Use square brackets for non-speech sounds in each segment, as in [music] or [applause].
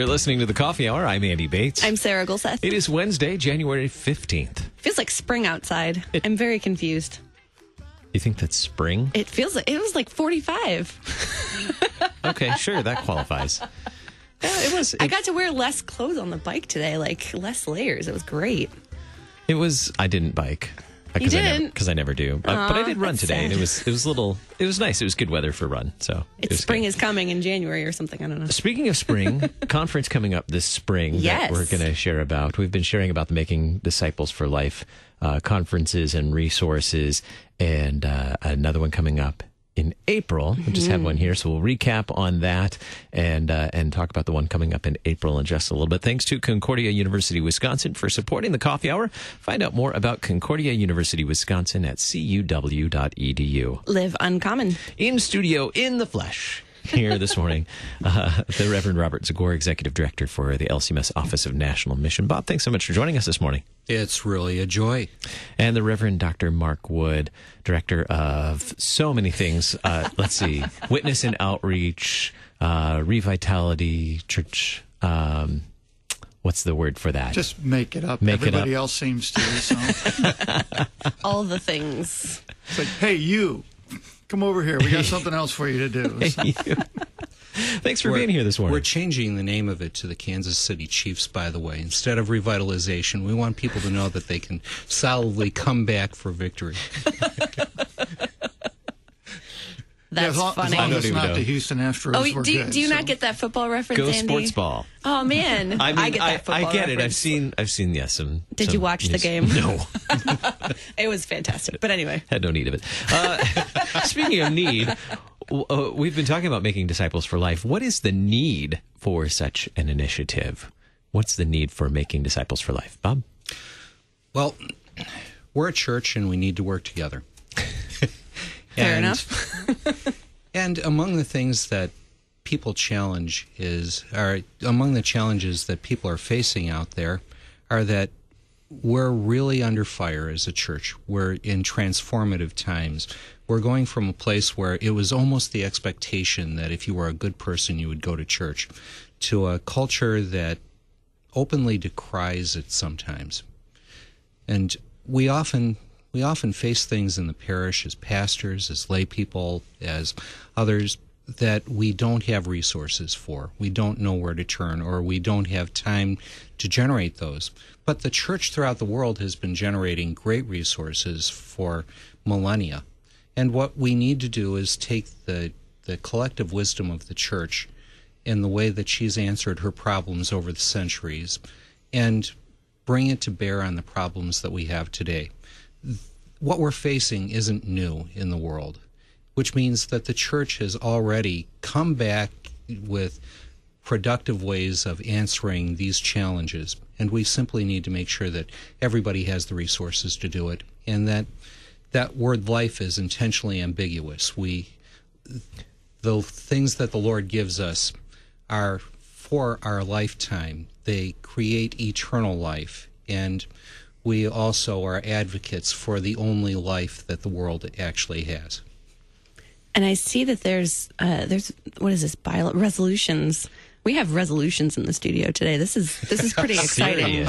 You're listening to the Coffee Hour. I'm Andy Bates. I'm Sarah Gulseth. It is Wednesday, January 15th. feels like spring outside. It- I'm very confused. You think that's spring? It feels like it was like 45. [laughs] Okay, sure, that qualifies. Yeah, it was. I got to wear less clothes on the bike today, like less layers. It was great. it was. I didn't bike. You Because I never, didn't? 'cause I never do. Uh, but I did run that's today, and it was it was a little. It was nice. It was good weather for a run. So it It's was spring good. is coming in January or something. I don't know. Speaking of spring, [laughs] conference coming up this spring Yes. that we're going to share about. We've been sharing about the Making Disciples for Life uh, conferences and resources, and uh, another one coming up in April. We just had one here, so we'll recap on that and uh, and talk about the one coming up in April in just a little bit. Thanks to Concordia University Wisconsin for supporting the Coffee Hour. Find out more about Concordia University Wisconsin at cuw.edu Live uncommon. in studio in the flesh here this morning [laughs] uh, the reverend robert zagore executive director for the lcms office of national mission bob thanks so much for joining us this morning It's really a joy. and the reverend dr mark wood director of so many things uh, let's see [laughs] witness and outreach uh, revitality church um, what's the word for that Just make it up. Make it Everybody up. else seems to. So [laughs] All the things. it's like, hey, you, come over here. We got [laughs] something else for you to do. So- thanks for We're- being here this morning. We're changing the name of it to the Kansas City Chiefs, by the way. Instead of revitalization, we want people to know that they can solidly come back for victory. [laughs] Yeah, That's as long, funny. As long I as don't it's not know. the Houston Astros. oh, do you, good, do you so. not get that football reference, go Andy? sports ball Oh man, [laughs] I mean, get that football I get it. I've seen, I've seen, yes. Some. Did some you watch the game? [laughs] No. [laughs] It was fantastic. But anyway, had no need of it. Uh, speaking of need, uh, we've been talking about making disciples for life. What is the need for such an initiative? What's the need for making disciples for life, Bob? Well, we're a church and we need to work together. Fair And- enough. [laughs] And among the things that people challenge is, are among the challenges that people are facing out there, are that we're really under fire as a church. We're in transformative times. We're going from a place where it was almost the expectation that if you were a good person, you would go to church, to a culture that openly decries it sometimes. And we often we often face things in the parish as pastors, as lay people, as others that we don't have resources for. We don't know where to turn or we don't have time to generate those. But the church throughout the world has been generating great resources for millennia. And what we need to do is take the the collective wisdom of the church in the way that she's answered her problems over the centuries and bring it to bear on the problems that we have today. What we're facing isn't new in the world, which means that the church has already come back with productive ways of answering these challenges. And we simply need to make sure that everybody has the resources to do it and that that word life is intentionally ambiguous. We the things that the Lord gives us are for our lifetime. They create eternal life. And we also are advocates for the only life that the world actually has. And I see that there's uh, there's what is this bio resolutions. We have resolutions in the studio today. This is this is pretty [laughs] exciting.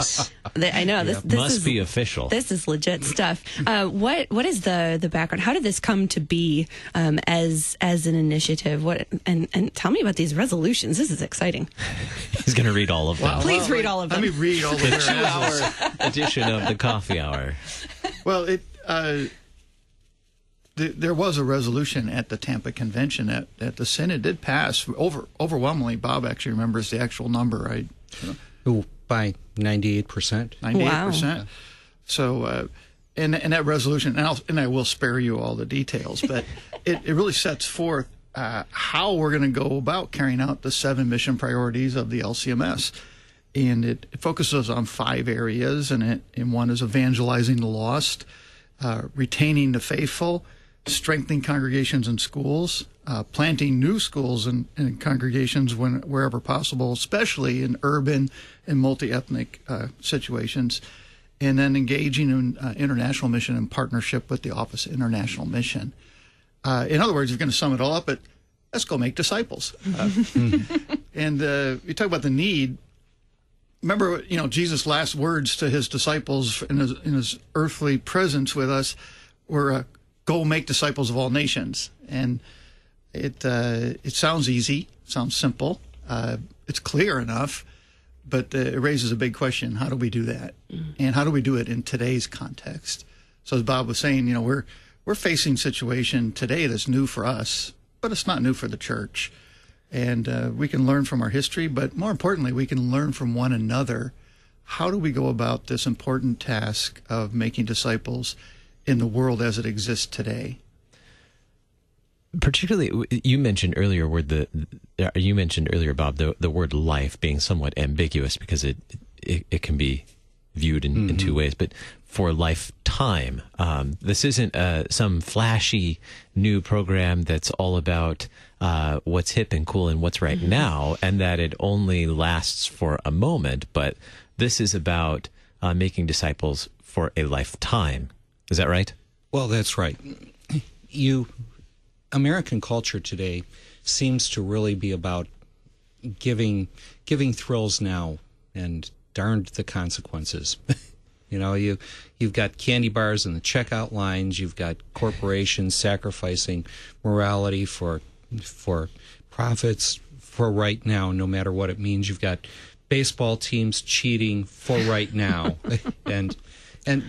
I know this. this Must is, be official. This is legit stuff. Uh, what what is the the background? How did this come to be um, as as an initiative? What and and tell me about these resolutions. This is exciting. [laughs] He's going to read all of them. Please read all of them. Let them. me read all the The two-hour edition of the Coffee Hour. Well, it uh, th- there was a resolution at the Tampa Convention that, that the Synod did pass over overwhelmingly. Bob actually remembers the actual number, right? Ooh, by 98%. Ninety eight percent. So, uh, and and that resolution, and, I'll, and I will spare you all the details, but [laughs] it, it really sets forth uh, how we're going to go about carrying out the seven mission priorities of the LCMS. And it, it focuses on five areas, and it and one is evangelizing the lost, uh, retaining the faithful, strengthening congregations and schools, uh, planting new schools and, and congregations when wherever possible, especially in urban and multi-ethnic uh, situations, and then engaging in uh, international mission in partnership with the Office of International Mission. Uh, in other words, if you're going to sum it all up, but let's go make disciples. Uh, [laughs] And uh, you talk about the need. Remember, you know, Jesus' last words to his disciples in his, in his earthly presence with us were, uh, "Go make disciples of all nations." And it uh, it sounds easy, sounds simple, uh, it's clear enough, but uh, it raises a big question: How do we do that? And how do we do it in today's context? So, as Bob was saying, you know, we're we're facing a situation today that's new for us, but it's not new for the church. And uh, we can learn from our history, but more importantly, we can learn from one another. How do we go about this important task of making disciples in the world as it exists today? particularly you mentioned earlier word the you mentioned earlier bob the, the word life being somewhat ambiguous because it it, it can be viewed in, mm-hmm. in, two mm-hmm. ways but for lifetime um, this isn't uh, some flashy new program that's all about uh, what's hip and cool and what's right mm-hmm. now and that it only lasts for a moment but this is about uh, making disciples for a lifetime is that right well that's right you American culture today seems to really be about giving giving thrills now and darned the consequences. [laughs] you know, you you've got candy bars in the checkout lines, you've got corporations sacrificing morality for for profits for right now, no matter what it means. You've got baseball teams cheating for right now. [laughs] and and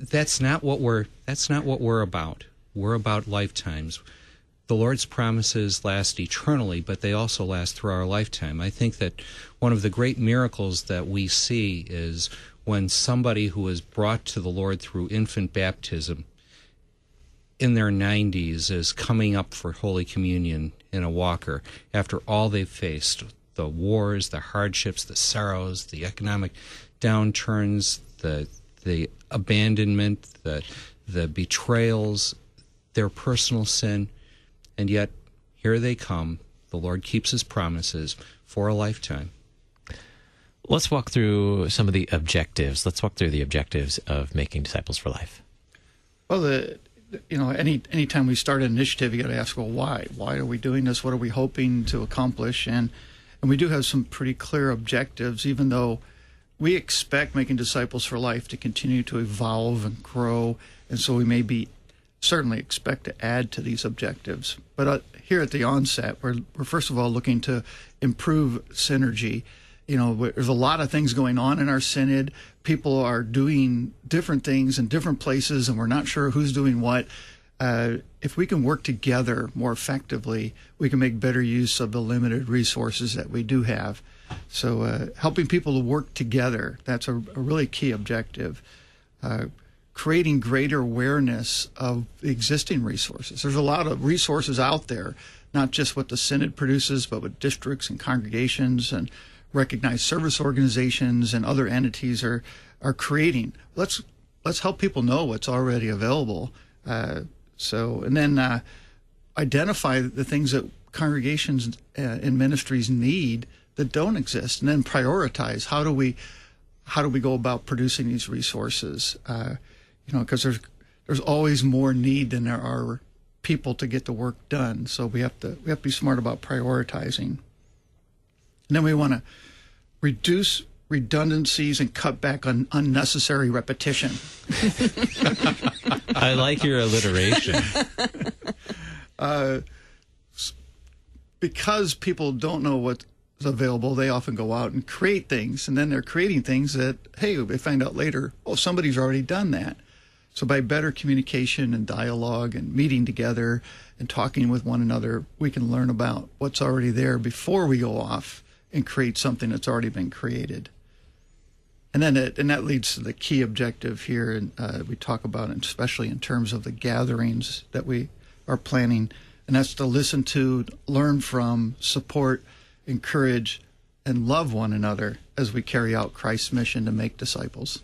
that's not what we're that's not what we're about. We're about lifetimes. The Lord's promises last eternally, but they also last through our lifetime. I think that one of the great miracles that we see is when somebody who is brought to the Lord through infant baptism in their 90s is coming up for Holy Communion in a walker after all they've faced the wars, the hardships, the sorrows, the economic downturns, the the abandonment, the the betrayals, their personal sin, and yet here they come. The Lord keeps his promises for a lifetime. Let's walk through some of the objectives. Let's walk through the objectives of making disciples for life. Well, the you know, any anytime we start an initiative, you got to ask, well, why? Why are we doing this? What are we hoping to accomplish? And and we do have some pretty clear objectives, even though we expect making disciples for life to continue to evolve and grow, and so we may be certainly expect to add to these objectives. But uh, here at the onset, we're, we're first of all looking to improve synergy. You know, there's a lot of things going on in our synod. People are doing different things in different places, and we're not sure who's doing what. Uh, if we can work together more effectively, we can make better use of the limited resources that we do have. So, uh, helping people to work together, that's a, a really key objective. Uh, creating greater awareness of existing resources. There's a lot of resources out there, not just what the Synod produces, but what districts and congregations and recognized service organizations and other entities are are creating. Let's let's help people know what's already available. Uh, so, and then uh, identify the things that congregations uh, and ministries need that don't exist, and then prioritize. How do we how do we go about producing these resources? Uh, you know, because there's there's always more need than there are people to get the work done. So we have to we have to be smart about prioritizing. And then we want to reduce redundancies and cut back on unnecessary repetition. I like your alliteration. [laughs] Uh, because people don't know what's available, they often go out and create things, and then they're creating things that, hey, they find out later, oh, somebody's already done that. So by better communication and dialogue and meeting together and talking with one another, we can learn about what's already there before we go off and create something that's already been created. And then it, and that leads to the key objective here, and uh, we talk about, it, especially in terms of the gatherings that we are planning, and that's to listen to, learn from, support, encourage, and love one another as we carry out Christ's mission to make disciples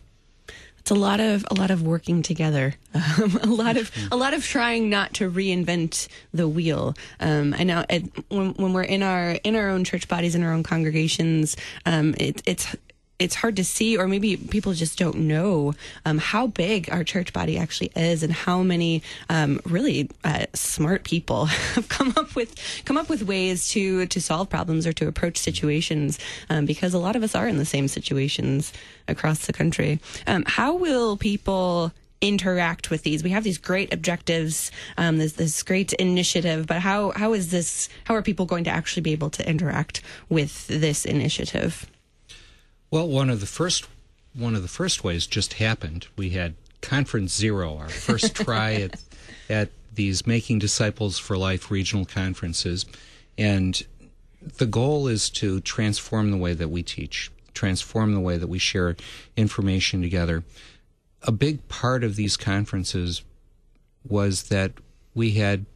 it's a lot of a lot of working together, [laughs] um, a lot of a lot of trying not to reinvent the wheel. Um, I know it, when when we're in our in our own church bodies in our own congregations, um, it, it's it's hard to see, or maybe people just don't know um, how big our church body actually is, and how many um, really uh, smart people [laughs] have come up with come up with ways to to solve problems or to approach situations. Um, because a lot of us are in the same situations across the country. Um, how will people? interact with these? We have these great objectives, um, this this great initiative, but how how is this? How are people going to actually be able to interact with this initiative? Well, one of the first one of the first ways just happened. We had Conference Zero, our first [laughs] try at at these Making Disciples for Life regional conferences, and the goal is to transform the way that we teach, transform the way that we share information together. A big part of these conferences was that we had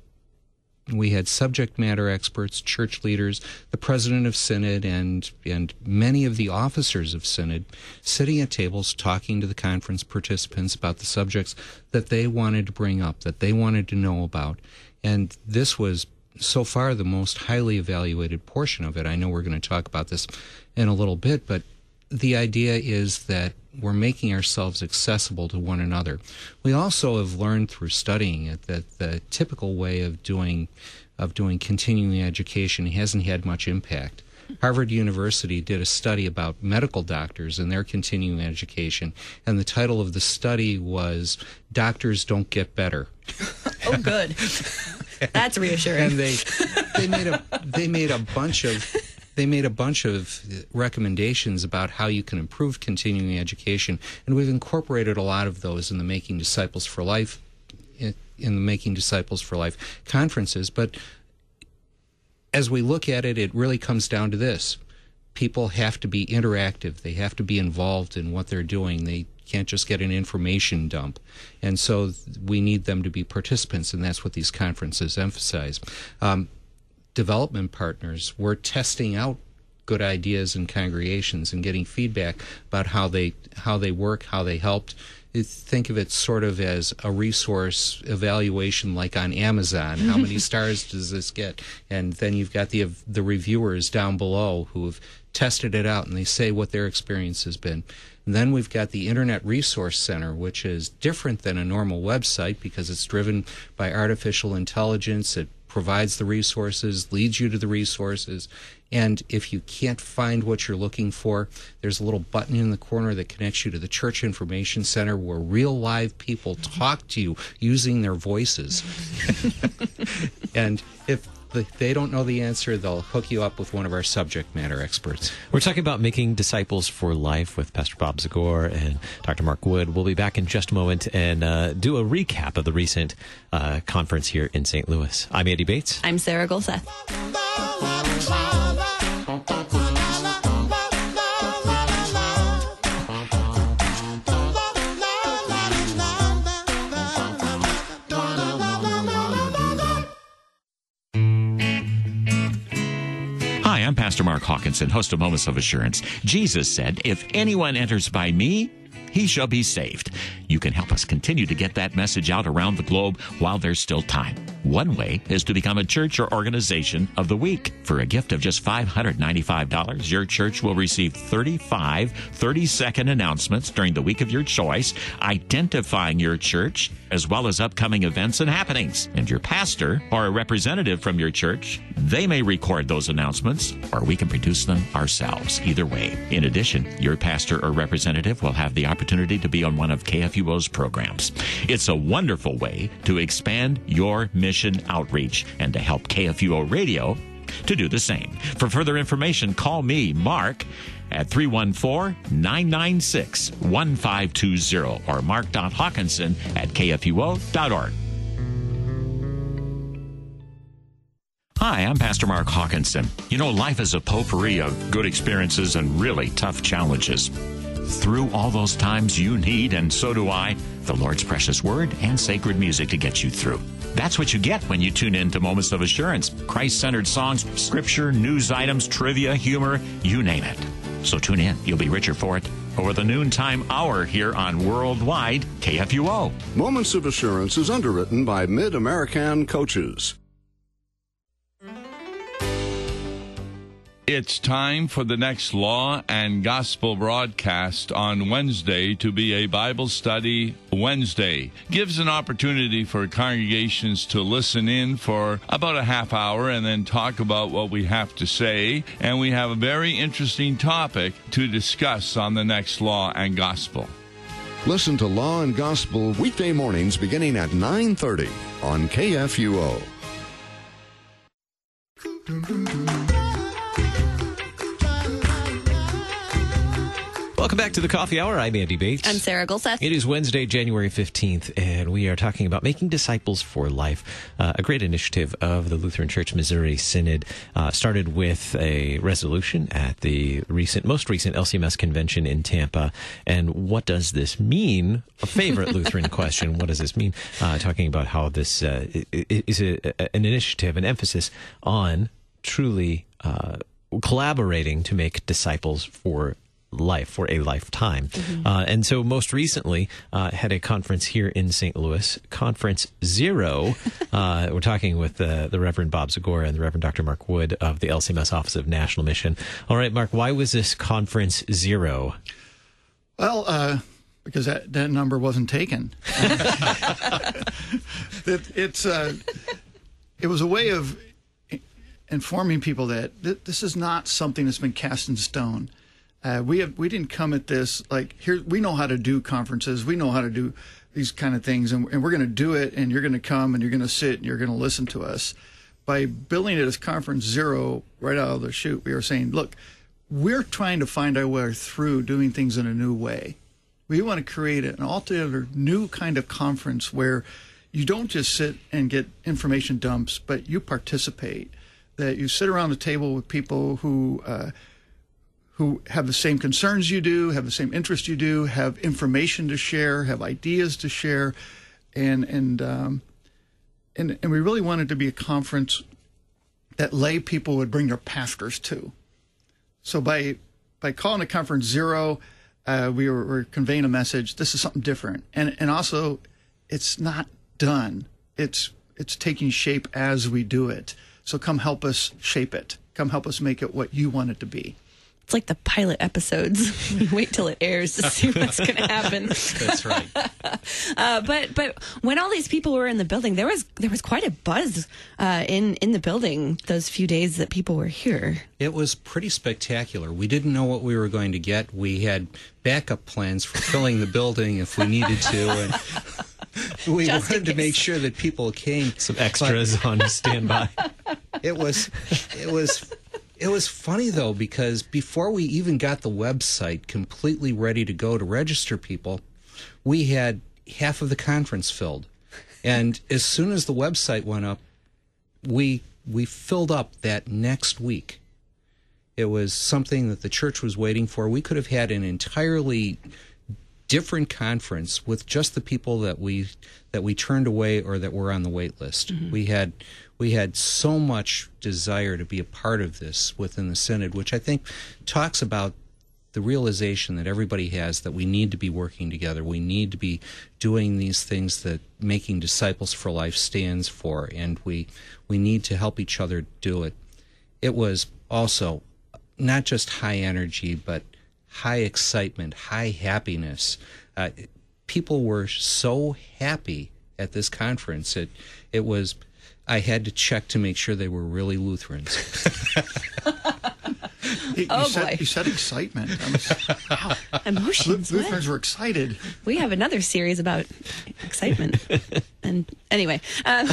we had subject matter experts, church leaders, the president of synod, and and many of the officers of synod sitting at tables talking to the conference participants about the subjects that they wanted to bring up, that they wanted to know about, and this was so far the most highly evaluated portion of it. I know we're going to talk about this in a little bit, but the idea is that we're making ourselves accessible to one another. We also have learned through studying it that the typical way of doing of doing continuing education hasn't had much impact. Harvard University did a study about medical doctors and their continuing education, and the title of the study was "Doctors Don't Get Better." oh, good. [laughs] That's reassuring. and they they made a they made a bunch of they made a bunch of recommendations about how you can improve continuing education, and we've incorporated a lot of those in the Making Disciples for Life in, in the Making Disciples for Life conferences. But as we look at it, it really comes down to this: people have to be interactive. They have to be involved in what they're doing. They can't just get an information dump. And so we need them to be participants, and that's what these conferences emphasize. Um, development partners, we're testing out good ideas in congregations and getting feedback about how they how they work, how they helped. Think of it sort of as a resource evaluation, like on Amazon. How many [laughs] stars does this get? And then you've got the the reviewers down below who have tested it out and they say what their experience has been. And then we've got the Internet Resource Center, which is different than a normal website because it's driven by artificial intelligence. It provides the resources, leads you to the resources. And if you can't find what you're looking for, there's a little button in the corner that connects you to the Church Information Center where real live people talk to you using their voices. [laughs] and if they don't know the answer, they'll hook you up with one of our subject matter experts. We're talking about making disciples for life with Pastor Bob Zagore and Dr. Mark Wood. We'll be back in just a moment and uh, do a recap of the recent uh, conference here in St. Louis. I'm Andy Bates. I'm Sarah Gulseth. Pastor Mark Hawkinson, host of Moments of Assurance. Jesus said, If anyone enters by me, he shall be saved. You can help us continue to get that message out around the globe while there's still time. One way is to become a church or organization of the week. For a gift of just $595, your church will receive 35 30 second announcements during the week of your choice, identifying your church as well as upcoming events and happenings. And your pastor or a representative from your church, they may record those announcements or we can produce them ourselves. Either way. In addition, your pastor or representative will have the opportunity to be on one of KFUO's programs. It's a wonderful way to expand your mission outreach and to help KFUO Radio to do the same. For further information, call me, Mark, at 314 996 1520 or mark.hawkinson at kfuo.org. Hi, I'm Pastor Mark Hawkinson. You know, life is a potpourri of good experiences and really tough challenges. Through all those times, you need, and so do I, the Lord's precious word and sacred music to get you through. That's what you get when you tune in to Moments of Assurance. Christ centered songs, scripture, news items, trivia, humor, you name it. So tune in. You'll be richer for it over the noontime hour here on Worldwide KFUO. Moments of Assurance is underwritten by Mid American Coaches. It's time for the next Law and Gospel broadcast on Wednesday to be a Bible study Wednesday. Gives an opportunity for congregations to listen in for about a half hour and then talk about what we have to say. And we have a very interesting topic to discuss on the next Law and Gospel. Listen to Law and Gospel weekday mornings beginning at 9:30 on KFUO. Welcome back to the Coffee Hour. I'm Andy Bates. I'm Sarah Gulseth. It is Wednesday, January 15th, and we are talking about making disciples for life, uh, a great initiative of the Lutheran Church Missouri Synod. Uh, started with a resolution at the recent, most recent LCMS convention in Tampa. And what does this mean? A favorite Lutheran [laughs] question. What does this mean? Uh, talking about how this uh, is a, an initiative, an emphasis on truly uh, collaborating to make disciples for life for a lifetime. Mm-hmm. Uh, and so most recently uh, had a conference here in St. Louis, Conference Zero. [laughs] uh, we're talking with the Reverend Bob Zagore and the Reverend Dr. Mark Wood of the LCMS Office of National Mission. All right, Mark, why was this Conference Zero? Well, uh, because that, that number wasn't taken. [laughs] it, it's uh, it was a way of informing people that th- this is not something that's been cast in stone uh, we have we didn't come at this like here. We know how to do conferences. We know how to do these kind of things, and, and we're going to do it. And you're going to come and you're going to sit and you're going to listen to us. By billing it as conference zero right out of the chute, we are saying, look, we're trying to find our way through doing things in a new way. We want to create an altogether new kind of conference where you don't just sit and get information dumps, but you participate. That you sit around the table with people who. Uh, who have the same concerns you do, have the same interest you do, have information to share, have ideas to share, and and um, and and we really wanted to be a conference that lay people would bring their pastors to. So by by calling it conference zero, uh, we were, were conveying a message. This is something different, and and also, it's not done. It's it's taking shape as we do it. So come help us shape it. Come help us make it what you want it to be it's like the pilot episodes. [laughs] you wait till it airs to see what's going to happen. That's right. [laughs] uh, but but when all these people were in the building, there was there was quite a buzz uh, in in the building those few days that people were here. It was pretty spectacular. We didn't know what we were going to get. We had backup plans for filling the building if we needed to, and [laughs] we Just wanted to make sure that people came. Some extras on standby. It was it was it was funny though because before we even got the website completely ready to go to register people, we had half of the conference filled. And as soon as the website went up, we we filled up that next week. It was something that the church was waiting for. We could have had an entirely different conference with just the people that we that we turned away or that were on the wait list. Mm-hmm. We had we had so much desire to be a part of this within the synod, which I think talks about the realization that everybody has that we need to be working together. We need to be doing these things that making disciples for life stands for, and we we need to help each other do it. It was also not just high energy, but high excitement, high happiness. Uh, people were so happy at this conference. It it was I had to check to make sure they were really Lutherans. [laughs] you, oh said, boy! You said excitement. Was, [laughs] wow. Emotions. Lutherans what? were excited. We have another series about excitement. [laughs] and anyway. Uh,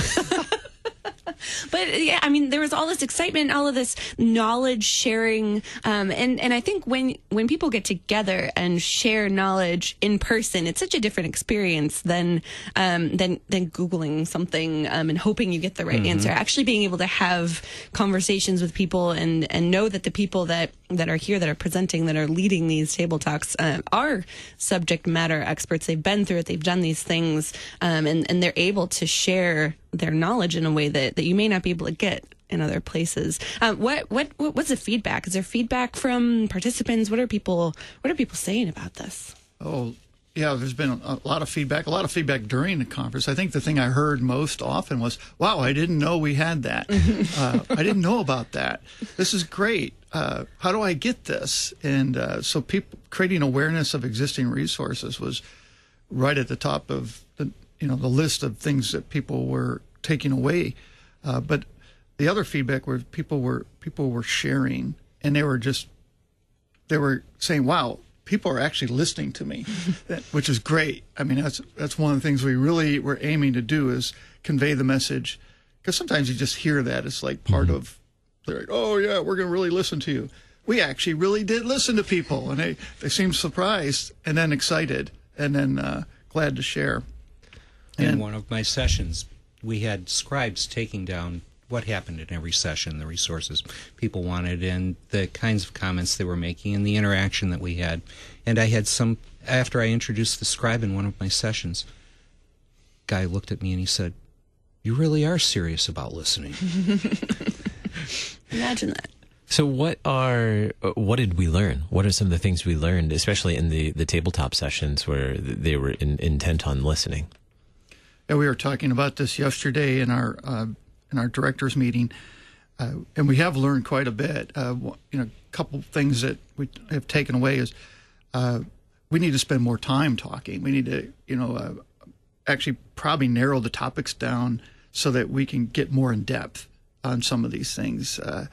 [laughs] but yeah, I mean, there was all this excitement, all of this knowledge sharing, um, and and I think when when people get together and share knowledge in person, it's such a different experience than um, than than googling something um, and hoping you get the right mm-hmm. answer. Actually, being able to have conversations with people and and know that the people that that are here that are presenting that are leading these table talks uh, are subject matter experts. They've been through it. They've done these things, um, and and they're able to share their knowledge in a way that, that you may not be able to get in other places. Um, what, what what's the feedback? Is there feedback from participants? What are people what are people saying about this? Oh, yeah, there's been a lot of feedback, a lot of feedback during the conference. I think the thing I heard most often was, "Wow, I didn't know we had that. [laughs] uh, I didn't know about that. This is great." uh, how do I get this? And uh, so, people creating awareness of existing resources was right at the top of the you know the list of things that people were taking away. Uh, but the other feedback were people were people were sharing, and they were just they were saying, "Wow, people are actually listening to me," [laughs] which is great. I mean, that's that's one of the things we really were aiming to do is convey the message, because sometimes you just hear that it's like part Mm-hmm. of, they're like, "Oh yeah, we're going to really listen to you." We actually really did listen to people, and they they seemed surprised and then excited and then uh, glad to share. In one of my sessions, we had scribes taking down what happened in every session, the resources people wanted, and the kinds of comments they were making, and the interaction that we had. And I had some, after I introduced the scribe in one of my sessions, guy looked at me and he said, You really are serious about listening. [laughs] Imagine that. So what are uh, what did we learn? What are some of the things we learned, especially in the the tabletop sessions where they were in, intent on listening? Yeah, we were talking about this yesterday in our uh, in our directors meeting, uh, and we have learned quite a bit. Uh, you know, a couple things that we have taken away is uh, we need to spend more time talking. We need to, you know, uh, actually probably narrow the topics down so that we can get more in depth on some of these things. Uh,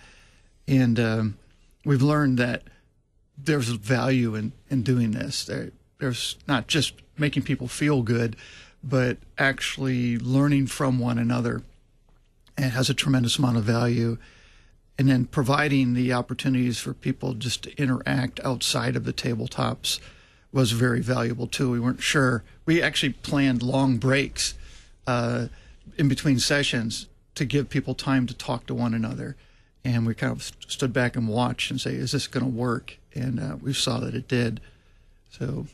and um, we've learned that there's value in, in doing this. There, there's not just making people feel good, but actually learning from one another. And has a tremendous amount of value. And then providing the opportunities for people just to interact outside of the tabletops was very valuable too. We weren't sure. We actually planned long breaks uh, in between sessions to give people time to talk to one another. And we kind of st- stood back and watched and say, "Is this going to work?" And uh, we saw that it did. So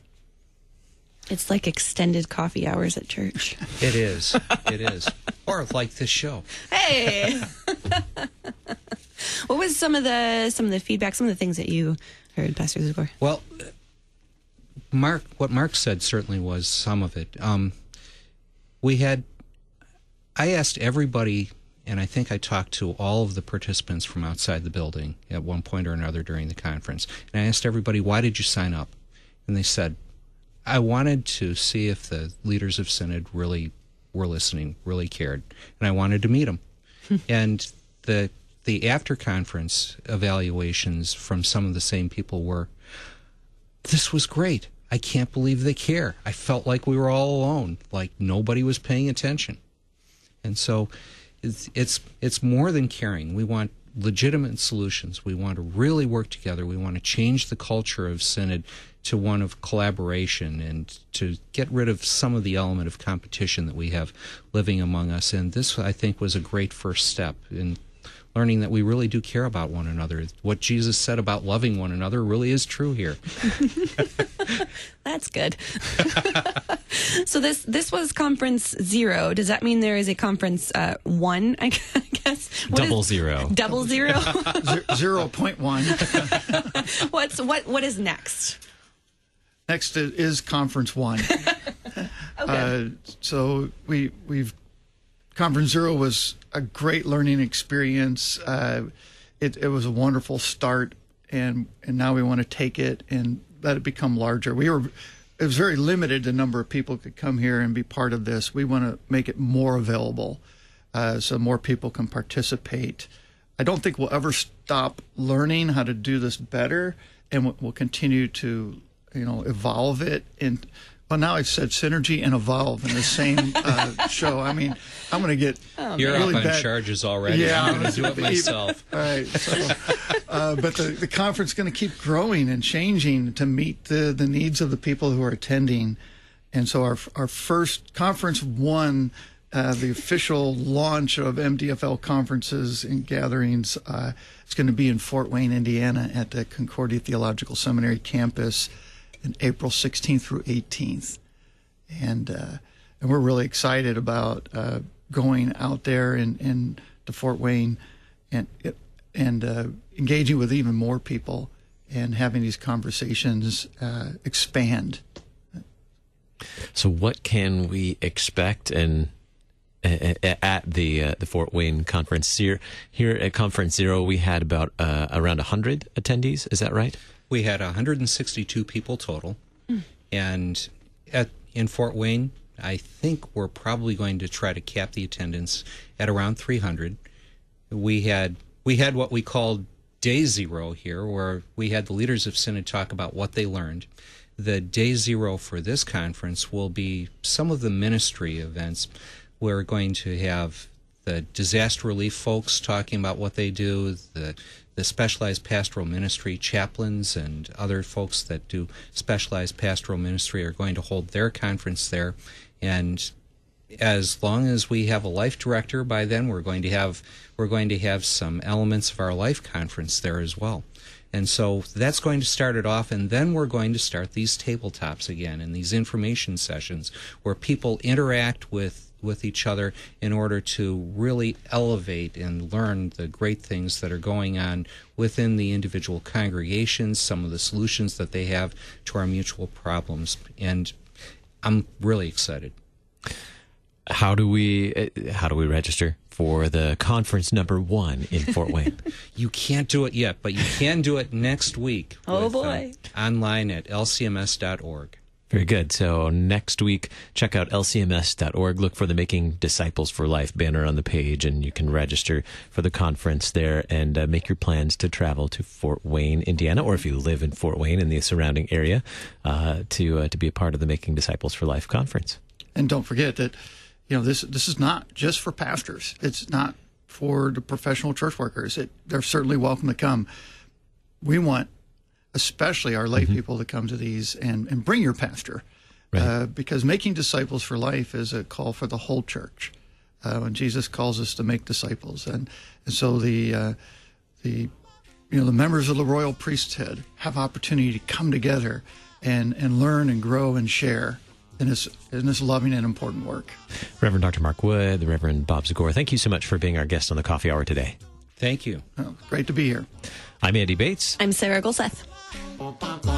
It's like extended coffee hours at church. [laughs] it is. It is. Or like this show. Hey. [laughs] what was some of the some of the feedback, some of the things that you heard, Pastor Zagore? Well, Mark, what Mark said certainly was some of it. Um, we had, I asked everybody, and I think I talked to all of the participants from outside the building at one point or another during the conference, and I asked everybody, why did you sign up? And they said, I wanted to see if the leaders of Synod really were listening, really cared, and I wanted to meet them. [laughs] and the the after conference evaluations from some of the same people were, this was great. I can't believe they care. I felt like we were all alone, like nobody was paying attention. And so it's it's, it's more than caring. We want legitimate solutions. We want to really work together. We want to change the culture of synod to one of collaboration and to get rid of some of the element of competition that we have living among us. And this, I think, was a great first step in learning that we really do care about one another. What Jesus said about loving one another really is true here. [laughs] That's good. [laughs] so this this was conference zero. Does that mean there is a conference uh, one? I guess What Double is- zero. Double zero. [laughs] zero point one. What's what? What is next? Next is conference one. uh, so we we've conference zero was a great learning experience. Uh, it it was a wonderful start, and and now we want to take it and let it become larger. We were it was very limited the number of people could come here and be part of this. We want to make it more available, uh, so more people can participate. I don't think we'll ever stop learning how to do this better, and we'll, we'll continue to, you know, evolve it. And well, now I've said synergy and evolve in the same [laughs] uh, show. I mean, I'm going to get You're really up on bad. charges already. Yeah, I'm going to do it myself. All [laughs] right. So, uh, but the, the conference is going to keep growing and changing to meet the, the needs of the people who are attending. And so our, our first conference one, uh, the official launch of MDFL conferences and gatherings, uh, is going to be in Fort Wayne, Indiana at the Concordia Theological Seminary campus in April 16th through 18th and uh, and we're really excited about uh, going out there and in, to Fort Wayne and and uh, engaging with even more people and having these conversations uh, expand. So what can we expect and at the uh, the Fort Wayne conference. Here, here at Conference Zero, we had about uh, around hundred attendees. Is that right? We had 162 people total, mm. and at in Fort Wayne, I think we're probably going to try to cap the attendance at around 300. We had we had what we called day zero here, where we had the leaders of Synod talk about what they learned. The day zero for this conference will be some of the ministry events. We're going to have the disaster relief folks talking about what they do, the the specialized pastoral ministry chaplains and other folks that do specialized pastoral ministry are going to hold their conference there. And as long as we have a life director by then we're going to have we're going to have some elements of our life conference there as well. And so that's going to start it off and then we're going to start these tabletops again and these information sessions where people interact with with each other in order to really elevate and learn the great things that are going on within the individual congregations, some of the solutions that they have to our mutual problems. And I'm really excited. How do we uh, how do we register for the conference number one in [laughs] Fort Wayne? you can't do it yet, but you can do it next week. oh with, boy! Uh, online at lcms.org. Very good. So next week, check out lcms.org. Look for the Making Disciples for Life banner on the page, and you can register for the conference there and uh, make your plans to travel to Fort Wayne, Indiana, or if you live in Fort Wayne and the surrounding area, uh, to uh, to be a part of the Making Disciples for Life conference. And don't forget that you know this this is not just for pastors. It's not for the professional church workers. It, they're certainly welcome to come. We want especially our lay mm-hmm. people to come to these and, and bring your pastor. Right. Uh, because making disciples for life is a call for the whole church. Uh, when Jesus calls us to make disciples, and and so the uh, the you know the members of the royal priesthood have opportunity to come together and and learn and grow and share in this in this loving and important work. Reverend Dr. Mark Wood, the Reverend Bob Zagore, thank you so much for being our guest on the Coffee Hour today. Thank you. Oh, great to be here. I'm Andy Bates. I'm Sarah Gulseth. tam, tá tam.